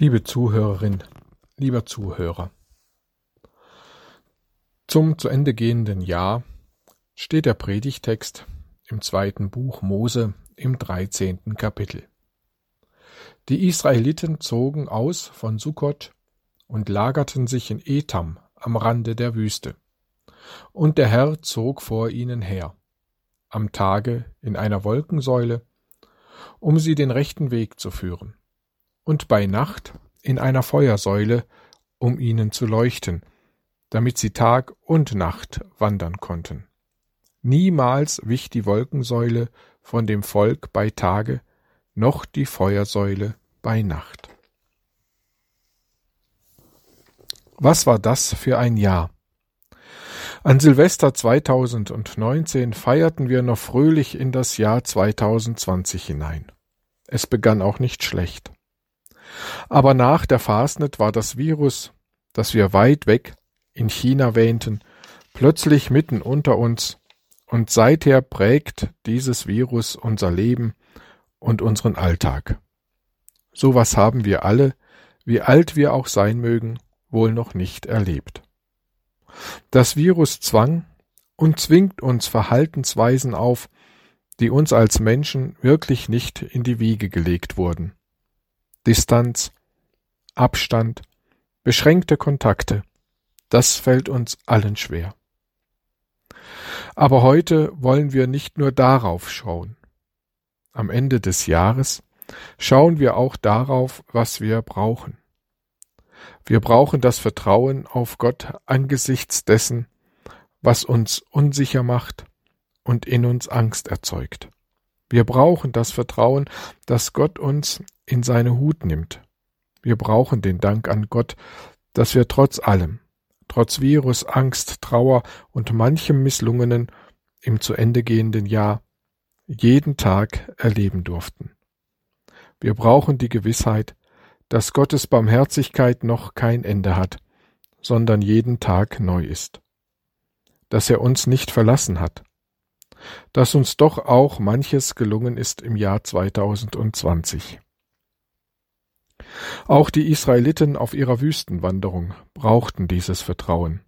Liebe Zuhörerin, lieber Zuhörer, zum zu Ende gehenden Jahr steht der Predigtext im zweiten Buch Mose im dreizehnten Kapitel. Die Israeliten zogen aus von Sukkot und lagerten sich in Etam am Rande der Wüste. Und der Herr zog vor ihnen her, am Tage in einer Wolkensäule, um sie den rechten Weg zu führen und bei Nacht in einer Feuersäule, um ihnen zu leuchten, damit sie Tag und Nacht wandern konnten. Niemals wich die Wolkensäule von dem Volk bei Tage, noch die Feuersäule bei Nacht. Was war das für ein Jahr? An Silvester 2019 feierten wir noch fröhlich in das Jahr 2020 hinein. Es begann auch nicht schlecht. Aber nach der Fastnet war das Virus, das wir weit weg in China wähnten, plötzlich mitten unter uns, und seither prägt dieses Virus unser Leben und unseren Alltag. So was haben wir alle, wie alt wir auch sein mögen, wohl noch nicht erlebt. Das Virus zwang und zwingt uns Verhaltensweisen auf, die uns als Menschen wirklich nicht in die Wiege gelegt wurden. Distanz, Abstand, beschränkte Kontakte, das fällt uns allen schwer. Aber heute wollen wir nicht nur darauf schauen. Am Ende des Jahres schauen wir auch darauf, was wir brauchen. Wir brauchen das Vertrauen auf Gott angesichts dessen, was uns unsicher macht und in uns Angst erzeugt. Wir brauchen das Vertrauen, dass Gott uns in seine Hut nimmt. Wir brauchen den Dank an Gott, dass wir trotz allem, trotz Virus, Angst, Trauer und manchem Misslungenen im zu Ende gehenden Jahr jeden Tag erleben durften. Wir brauchen die Gewissheit, dass Gottes Barmherzigkeit noch kein Ende hat, sondern jeden Tag neu ist. Dass er uns nicht verlassen hat, dass uns doch auch manches gelungen ist im Jahr 2020. Auch die Israeliten auf ihrer Wüstenwanderung brauchten dieses Vertrauen,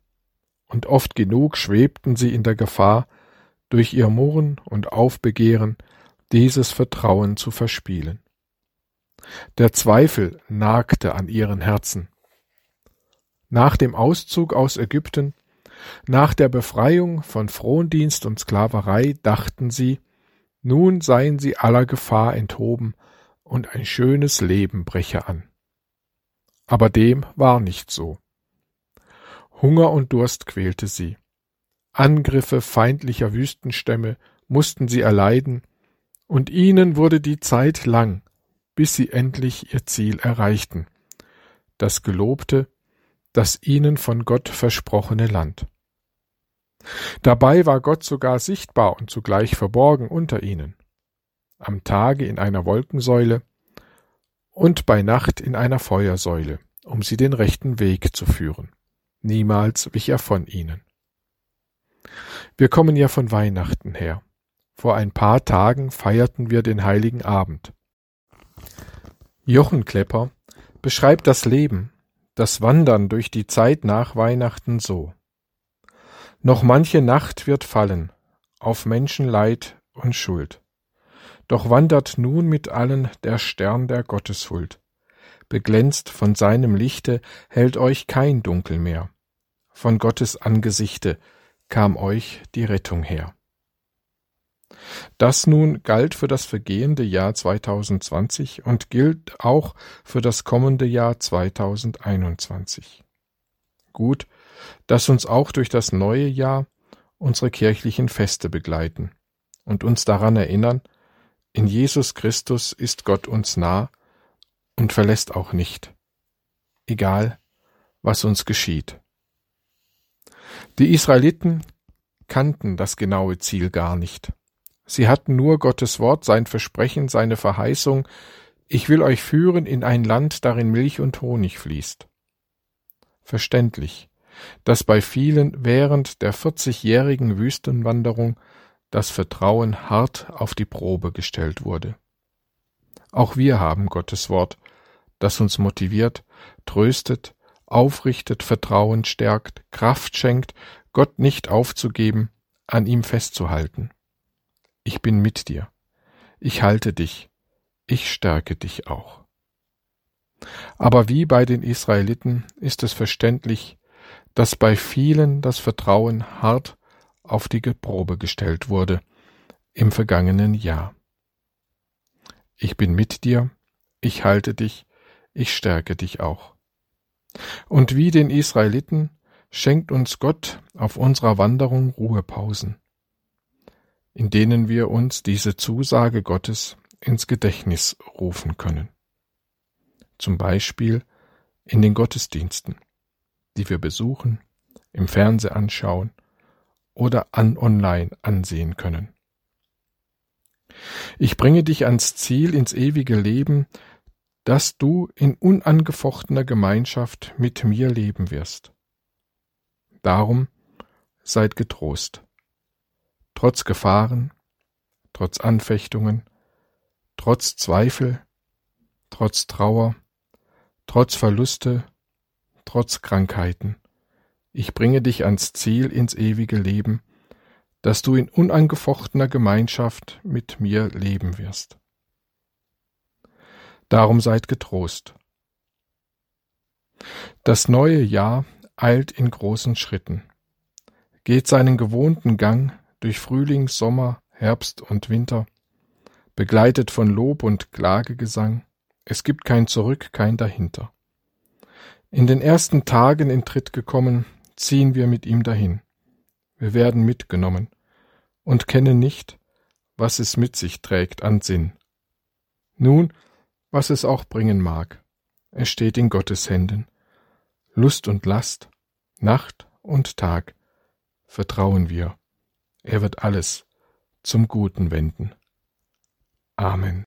und oft genug schwebten sie in der Gefahr, durch ihr Murren und Aufbegehren dieses Vertrauen zu verspielen. Der Zweifel nagte an ihren Herzen. Nach dem Auszug aus Ägypten nach der Befreiung von Frondienst und Sklaverei dachten sie, nun seien sie aller Gefahr enthoben und ein schönes Leben breche an. Aber dem war nicht so. Hunger und Durst quälte sie. Angriffe feindlicher Wüstenstämme mussten sie erleiden, und ihnen wurde die Zeit lang, bis sie endlich ihr Ziel erreichten, das gelobte, das ihnen von Gott versprochene Land. Dabei war Gott sogar sichtbar und zugleich verborgen unter ihnen, am Tage in einer Wolkensäule und bei Nacht in einer Feuersäule, um sie den rechten Weg zu führen. Niemals wich er von ihnen. Wir kommen ja von Weihnachten her. Vor ein paar Tagen feierten wir den heiligen Abend. Jochen Klepper beschreibt das Leben, das Wandern durch die Zeit nach Weihnachten so. Noch manche Nacht wird fallen auf Menschenleid und Schuld. Doch wandert nun mit allen der Stern der Gotteshuld. Beglänzt von seinem Lichte hält euch kein Dunkel mehr. Von Gottes Angesichte kam euch die Rettung her. Das nun galt für das vergehende Jahr 2020 und gilt auch für das kommende Jahr 2021. Gut, dass uns auch durch das neue Jahr unsere kirchlichen Feste begleiten und uns daran erinnern, in Jesus Christus ist Gott uns nah und verlässt auch nicht, egal was uns geschieht. Die Israeliten kannten das genaue Ziel gar nicht. Sie hatten nur Gottes Wort, sein Versprechen, seine Verheißung, ich will euch führen in ein Land, darin Milch und Honig fließt. Verständlich, dass bei vielen während der vierzigjährigen Wüstenwanderung das Vertrauen hart auf die Probe gestellt wurde. Auch wir haben Gottes Wort, das uns motiviert, tröstet, aufrichtet, Vertrauen stärkt, Kraft schenkt, Gott nicht aufzugeben, an ihm festzuhalten. Ich bin mit dir. Ich halte dich. Ich stärke dich auch. Aber wie bei den Israeliten ist es verständlich, dass bei vielen das Vertrauen hart auf die Probe gestellt wurde im vergangenen Jahr. Ich bin mit dir, ich halte dich, ich stärke dich auch. Und wie den Israeliten schenkt uns Gott auf unserer Wanderung Ruhepausen, in denen wir uns diese Zusage Gottes ins Gedächtnis rufen können. Zum Beispiel in den Gottesdiensten, die wir besuchen, im Fernseh anschauen oder an online ansehen können. Ich bringe dich ans Ziel, ins ewige Leben, dass du in unangefochtener Gemeinschaft mit mir leben wirst. Darum seid getrost. Trotz Gefahren, trotz Anfechtungen, trotz Zweifel, trotz Trauer, trotz Verluste, trotz Krankheiten. Ich bringe dich ans Ziel ins ewige Leben, dass du in unangefochtener Gemeinschaft mit mir leben wirst. Darum seid getrost. Das neue Jahr eilt in großen Schritten, geht seinen gewohnten Gang durch Frühling, Sommer, Herbst und Winter, begleitet von Lob und Klagegesang, es gibt kein Zurück, kein Dahinter. In den ersten Tagen in Tritt gekommen, ziehen wir mit ihm dahin. Wir werden mitgenommen und kennen nicht, was es mit sich trägt an Sinn. Nun, was es auch bringen mag, es steht in Gottes Händen. Lust und Last, Nacht und Tag, vertrauen wir. Er wird alles zum Guten wenden. Amen.